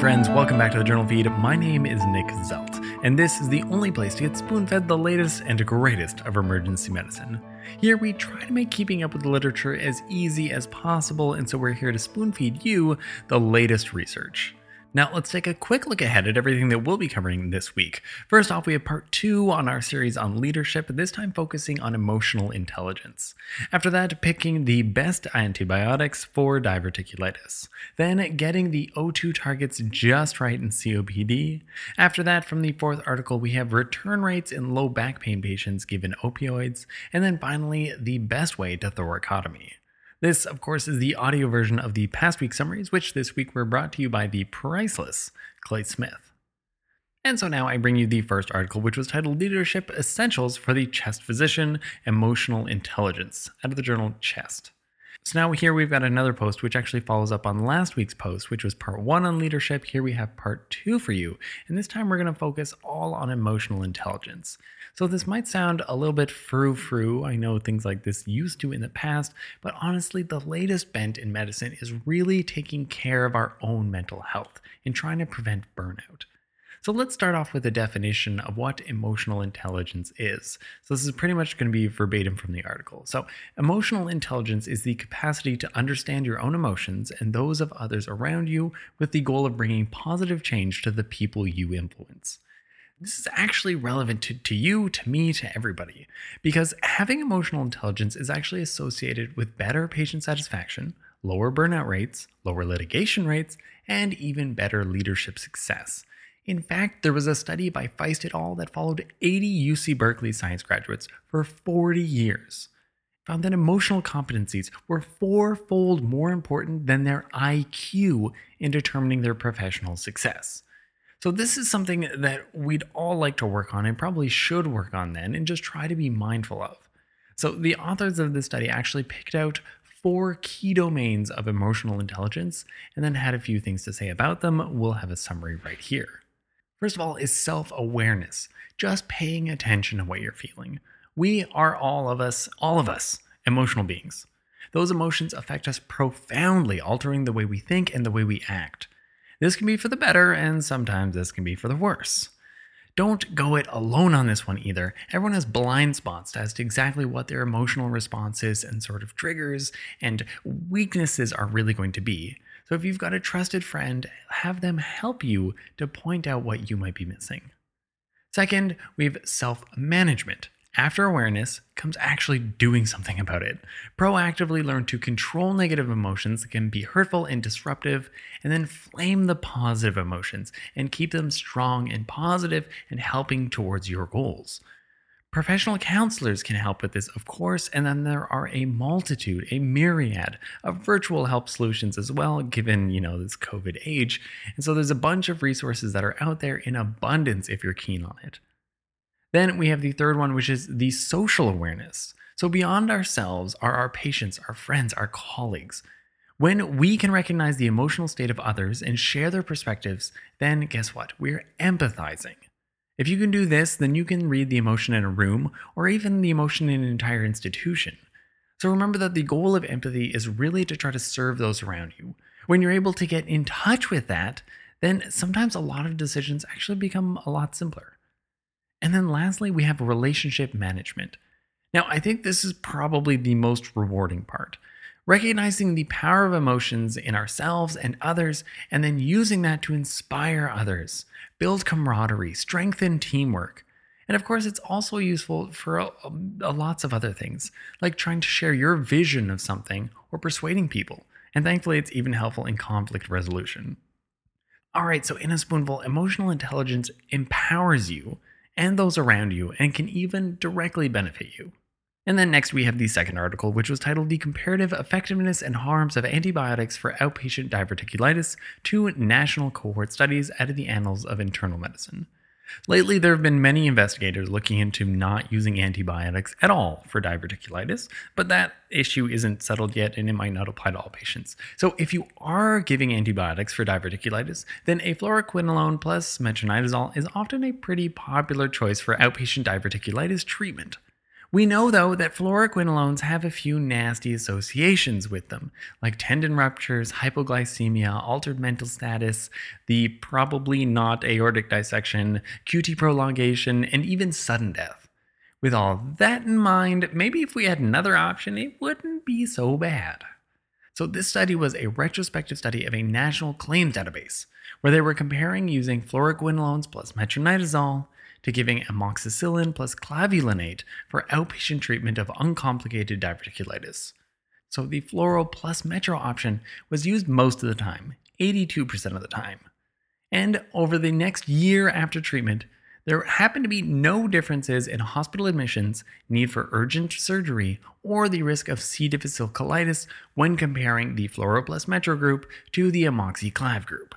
friends, welcome back to the JournalFeed. My name is Nick Zelt, and this is the only place to get spoon fed the latest and greatest of emergency medicine. Here we try to make keeping up with the literature as easy as possible, and so we're here to spoon feed you the latest research. Now, let's take a quick look ahead at everything that we'll be covering this week. First off, we have part two on our series on leadership, this time focusing on emotional intelligence. After that, picking the best antibiotics for diverticulitis. Then, getting the O2 targets just right in COPD. After that, from the fourth article, we have return rates in low back pain patients given opioids. And then finally, the best way to thoracotomy. This, of course, is the audio version of the past week summaries, which this week were brought to you by the priceless Clay Smith. And so now I bring you the first article, which was titled Leadership Essentials for the Chest Physician Emotional Intelligence out of the journal Chest. So now here we've got another post which actually follows up on last week's post, which was part one on leadership. Here we have part two for you. And this time we're going to focus all on emotional intelligence. So this might sound a little bit frou frou. I know things like this used to in the past, but honestly, the latest bent in medicine is really taking care of our own mental health and trying to prevent burnout. So let's start off with a definition of what emotional intelligence is. So this is pretty much going to be verbatim from the article. So emotional intelligence is the capacity to understand your own emotions and those of others around you with the goal of bringing positive change to the people you influence this is actually relevant to, to you, to me, to everybody, because having emotional intelligence is actually associated with better patient satisfaction, lower burnout rates, lower litigation rates, and even better leadership success. In fact, there was a study by Feist et al. that followed 80 UC Berkeley science graduates for 40 years. Found that emotional competencies were fourfold more important than their IQ in determining their professional success. So, this is something that we'd all like to work on and probably should work on then and just try to be mindful of. So, the authors of this study actually picked out four key domains of emotional intelligence and then had a few things to say about them. We'll have a summary right here. First of all, is self awareness, just paying attention to what you're feeling. We are all of us, all of us, emotional beings. Those emotions affect us profoundly, altering the way we think and the way we act. This can be for the better, and sometimes this can be for the worse. Don't go it alone on this one either. Everyone has blind spots as to exactly what their emotional responses and sort of triggers and weaknesses are really going to be. So if you've got a trusted friend, have them help you to point out what you might be missing. Second, we have self management. After awareness comes actually doing something about it. Proactively learn to control negative emotions that can be hurtful and disruptive, and then flame the positive emotions and keep them strong and positive and helping towards your goals. Professional counselors can help with this, of course, and then there are a multitude, a myriad of virtual help solutions as well, given, you know, this COVID age. And so there's a bunch of resources that are out there in abundance if you're keen on it. Then we have the third one, which is the social awareness. So beyond ourselves are our patients, our friends, our colleagues. When we can recognize the emotional state of others and share their perspectives, then guess what? We're empathizing. If you can do this, then you can read the emotion in a room or even the emotion in an entire institution. So remember that the goal of empathy is really to try to serve those around you. When you're able to get in touch with that, then sometimes a lot of decisions actually become a lot simpler. And then lastly, we have relationship management. Now, I think this is probably the most rewarding part. Recognizing the power of emotions in ourselves and others, and then using that to inspire others, build camaraderie, strengthen teamwork. And of course, it's also useful for a, a, lots of other things, like trying to share your vision of something or persuading people. And thankfully, it's even helpful in conflict resolution. All right, so in a spoonful, emotional intelligence empowers you and those around you and can even directly benefit you. And then next, we have the second article, which was titled The Comparative Effectiveness and Harms of Antibiotics for Outpatient Diverticulitis Two National Cohort Studies out of the Annals of Internal Medicine. Lately, there have been many investigators looking into not using antibiotics at all for diverticulitis, but that issue isn't settled yet and it might not apply to all patients. So, if you are giving antibiotics for diverticulitis, then a fluoroquinolone plus metronidazole is often a pretty popular choice for outpatient diverticulitis treatment. We know, though, that fluoroquinolones have a few nasty associations with them, like tendon ruptures, hypoglycemia, altered mental status, the probably not aortic dissection, QT prolongation, and even sudden death. With all that in mind, maybe if we had another option, it wouldn't be so bad. So, this study was a retrospective study of a national claims database where they were comparing using fluoroquinolones plus metronidazole to giving amoxicillin plus clavulanate for outpatient treatment of uncomplicated diverticulitis. So the fluoro plus metro option was used most of the time, 82% of the time. And over the next year after treatment, there happened to be no differences in hospital admissions, need for urgent surgery, or the risk of C. difficile colitis when comparing the fluoro plus metro group to the amoxiclav group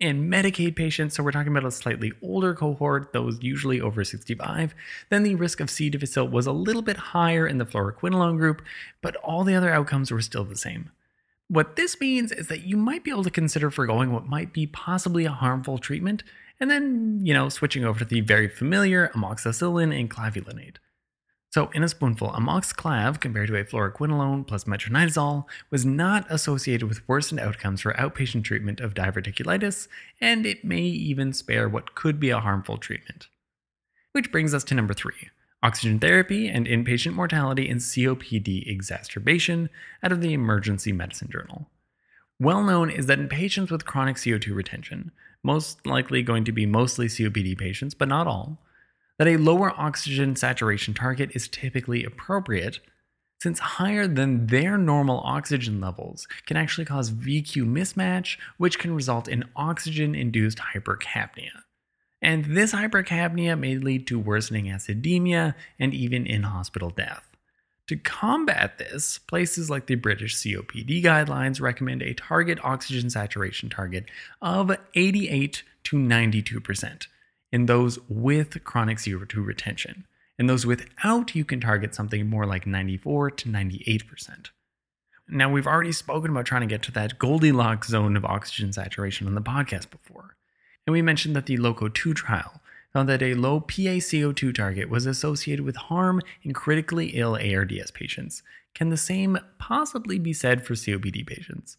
in Medicaid patients, so we're talking about a slightly older cohort, those usually over 65, then the risk of C. difficile was a little bit higher in the fluoroquinolone group, but all the other outcomes were still the same. What this means is that you might be able to consider foregoing what might be possibly a harmful treatment, and then, you know, switching over to the very familiar amoxicillin and clavulanate. So, in a spoonful, amoxiclav compared to a fluoroquinolone plus metronidazole was not associated with worsened outcomes for outpatient treatment of diverticulitis, and it may even spare what could be a harmful treatment. Which brings us to number three oxygen therapy and inpatient mortality in COPD exacerbation out of the Emergency Medicine Journal. Well known is that in patients with chronic CO2 retention, most likely going to be mostly COPD patients, but not all, that a lower oxygen saturation target is typically appropriate, since higher than their normal oxygen levels can actually cause VQ mismatch, which can result in oxygen induced hypercapnia. And this hypercapnia may lead to worsening acidemia and even in hospital death. To combat this, places like the British COPD guidelines recommend a target oxygen saturation target of 88 to 92%, in those with chronic CO2 retention. In those without, you can target something more like 94 to 98%. Now, we've already spoken about trying to get to that Goldilocks zone of oxygen saturation on the podcast before. And we mentioned that the LOCO 2 trial found that a low PaCO2 target was associated with harm in critically ill ARDS patients. Can the same possibly be said for COPD patients?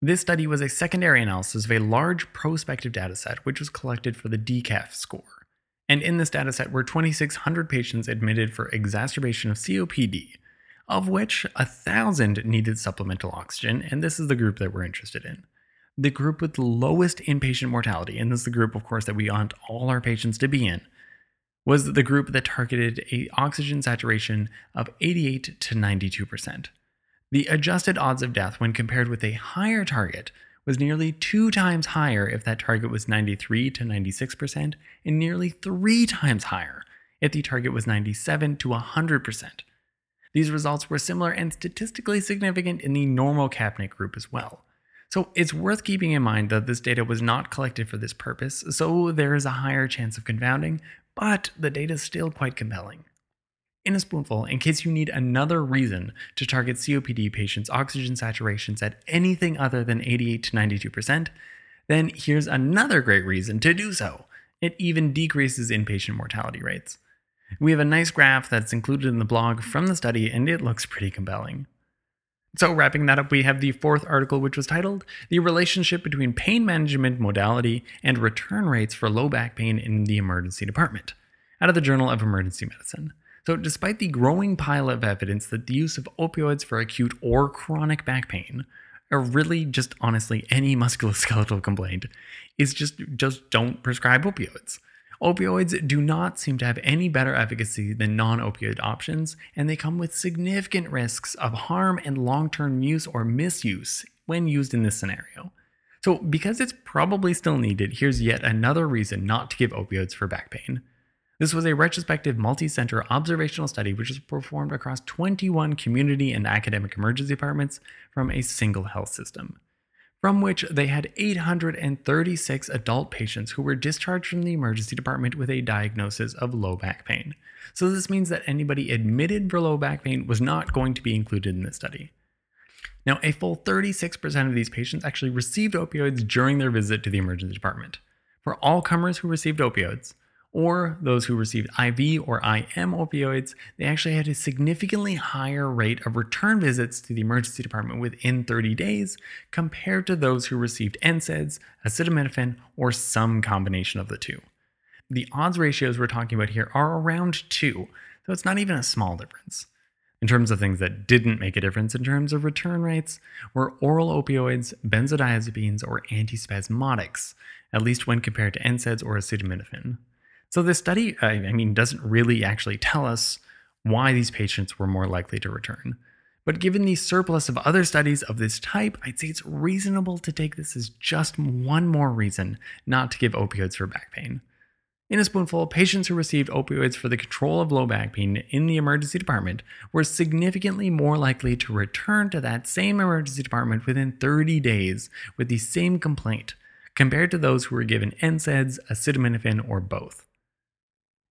This study was a secondary analysis of a large prospective dataset which was collected for the DECAF score. And in this dataset were 2,600 patients admitted for exacerbation of COPD, of which 1,000 needed supplemental oxygen, and this is the group that we're interested in. The group with the lowest inpatient mortality, and this is the group, of course, that we want all our patients to be in, was the group that targeted a oxygen saturation of 88 to 92 percent. The adjusted odds of death when compared with a higher target was nearly two times higher if that target was 93 to 96%, and nearly three times higher if the target was 97 to 100%. These results were similar and statistically significant in the normocapnic group as well. So it's worth keeping in mind that this data was not collected for this purpose, so there is a higher chance of confounding, but the data is still quite compelling in a spoonful in case you need another reason to target COPD patients' oxygen saturations at anything other than 88 to 92%, then here's another great reason to do so. It even decreases inpatient mortality rates. We have a nice graph that's included in the blog from the study, and it looks pretty compelling. So, wrapping that up, we have the fourth article, which was titled The Relationship Between Pain Management Modality and Return Rates for Low Back Pain in the Emergency Department, out of the Journal of Emergency Medicine. So, despite the growing pile of evidence that the use of opioids for acute or chronic back pain, or really just honestly any musculoskeletal complaint, is just just don't prescribe opioids. Opioids do not seem to have any better efficacy than non opioid options, and they come with significant risks of harm and long term use or misuse when used in this scenario. So, because it's probably still needed, here's yet another reason not to give opioids for back pain. This was a retrospective multi center observational study which was performed across 21 community and academic emergency departments from a single health system, from which they had 836 adult patients who were discharged from the emergency department with a diagnosis of low back pain. So, this means that anybody admitted for low back pain was not going to be included in this study. Now, a full 36% of these patients actually received opioids during their visit to the emergency department. For all comers who received opioids, or those who received IV or IM opioids, they actually had a significantly higher rate of return visits to the emergency department within 30 days compared to those who received NSAIDs, acetaminophen, or some combination of the two. The odds ratios we're talking about here are around 2, so it's not even a small difference. In terms of things that didn't make a difference in terms of return rates, were oral opioids, benzodiazepines, or antispasmodics, at least when compared to NSAIDs or acetaminophen. So this study, I mean, doesn't really actually tell us why these patients were more likely to return. But given the surplus of other studies of this type, I'd say it's reasonable to take this as just one more reason not to give opioids for back pain. In a spoonful, patients who received opioids for the control of low back pain in the emergency department were significantly more likely to return to that same emergency department within 30 days with the same complaint compared to those who were given NSAIDs, acetaminophen, or both.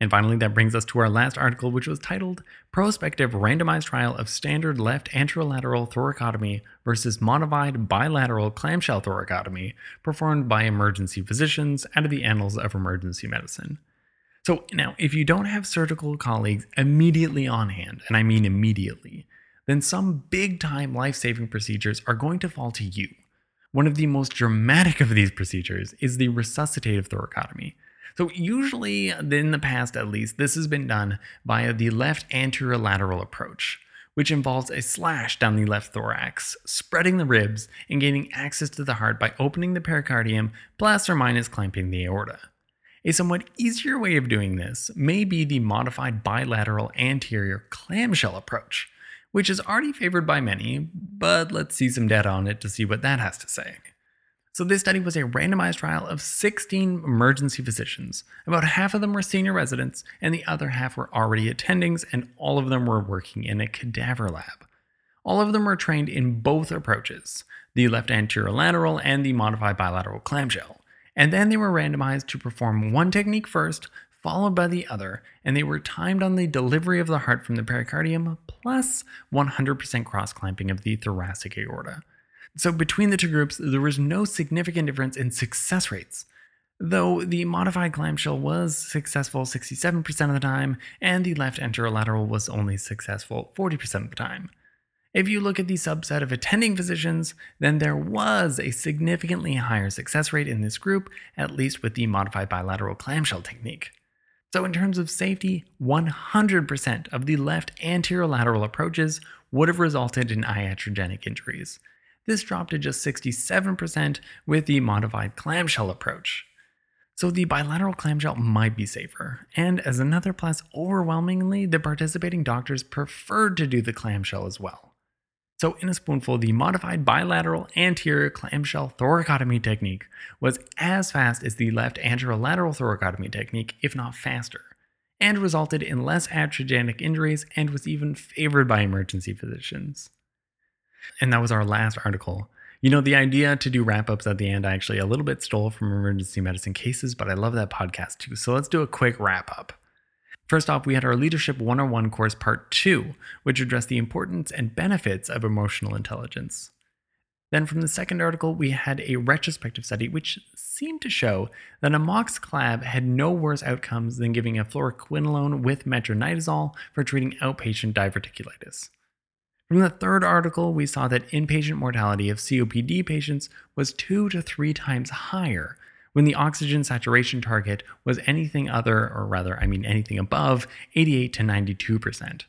And finally, that brings us to our last article, which was titled Prospective Randomized Trial of Standard Left Anterolateral Thoracotomy versus Modified Bilateral Clamshell Thoracotomy, performed by emergency physicians out of the Annals of Emergency Medicine. So, now, if you don't have surgical colleagues immediately on hand, and I mean immediately, then some big time life saving procedures are going to fall to you. One of the most dramatic of these procedures is the resuscitative thoracotomy. So, usually, in the past at least, this has been done via the left anterolateral approach, which involves a slash down the left thorax, spreading the ribs, and gaining access to the heart by opening the pericardium plus or minus clamping the aorta. A somewhat easier way of doing this may be the modified bilateral anterior clamshell approach, which is already favored by many, but let's see some data on it to see what that has to say. So, this study was a randomized trial of 16 emergency physicians. About half of them were senior residents, and the other half were already attendings, and all of them were working in a cadaver lab. All of them were trained in both approaches the left anterolateral and the modified bilateral clamshell. And then they were randomized to perform one technique first, followed by the other, and they were timed on the delivery of the heart from the pericardium plus 100% cross clamping of the thoracic aorta. So between the two groups, there was no significant difference in success rates. Though the modified clamshell was successful 67% of the time, and the left anterolateral was only successful 40% of the time. If you look at the subset of attending physicians, then there was a significantly higher success rate in this group, at least with the modified bilateral clamshell technique. So, in terms of safety, 100% of the left anterolateral approaches would have resulted in iatrogenic injuries. This dropped to just 67% with the modified clamshell approach. So the bilateral clamshell might be safer. And as another plus, overwhelmingly, the participating doctors preferred to do the clamshell as well. So, in a spoonful, the modified bilateral anterior clamshell thoracotomy technique was as fast as the left anterolateral thoracotomy technique, if not faster, and resulted in less iatrogenic injuries and was even favored by emergency physicians. And that was our last article. You know, the idea to do wrap ups at the end, I actually a little bit stole from emergency medicine cases, but I love that podcast too. So let's do a quick wrap up. First off, we had our Leadership 101 course part two, which addressed the importance and benefits of emotional intelligence. Then from the second article, we had a retrospective study which seemed to show that a amoxicillin had no worse outcomes than giving a fluoroquinolone with metronidazole for treating outpatient diverticulitis. From the third article, we saw that inpatient mortality of COPD patients was two to three times higher when the oxygen saturation target was anything other, or rather, I mean anything above 88 to 92%.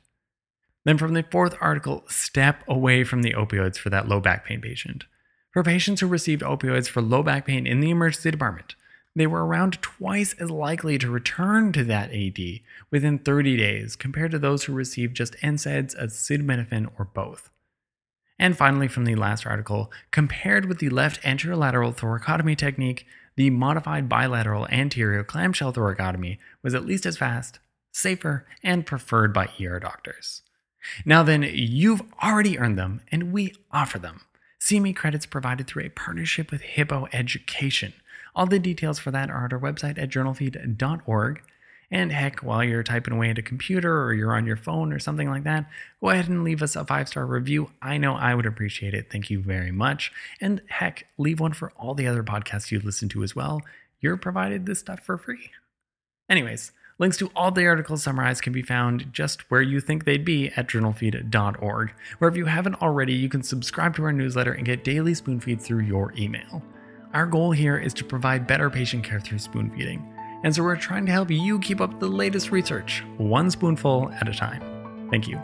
Then from the fourth article, step away from the opioids for that low back pain patient. For patients who received opioids for low back pain in the emergency department, they were around twice as likely to return to that ED within 30 days compared to those who received just NSAIDs, acetaminophen, or both. And finally, from the last article, compared with the left anterolateral thoracotomy technique, the modified bilateral anterior clamshell thoracotomy was at least as fast, safer, and preferred by ER doctors. Now then, you've already earned them, and we offer them. CME credits provided through a partnership with Hippo Education all the details for that are at our website at journalfeed.org. And heck, while you're typing away at a computer or you're on your phone or something like that, go ahead and leave us a five star review. I know I would appreciate it. Thank you very much. And heck, leave one for all the other podcasts you listen to as well. You're provided this stuff for free. Anyways, links to all the articles summarized can be found just where you think they'd be at journalfeed.org, where if you haven't already, you can subscribe to our newsletter and get daily spoon feeds through your email. Our goal here is to provide better patient care through spoon feeding, and so we're trying to help you keep up the latest research, one spoonful at a time. Thank you.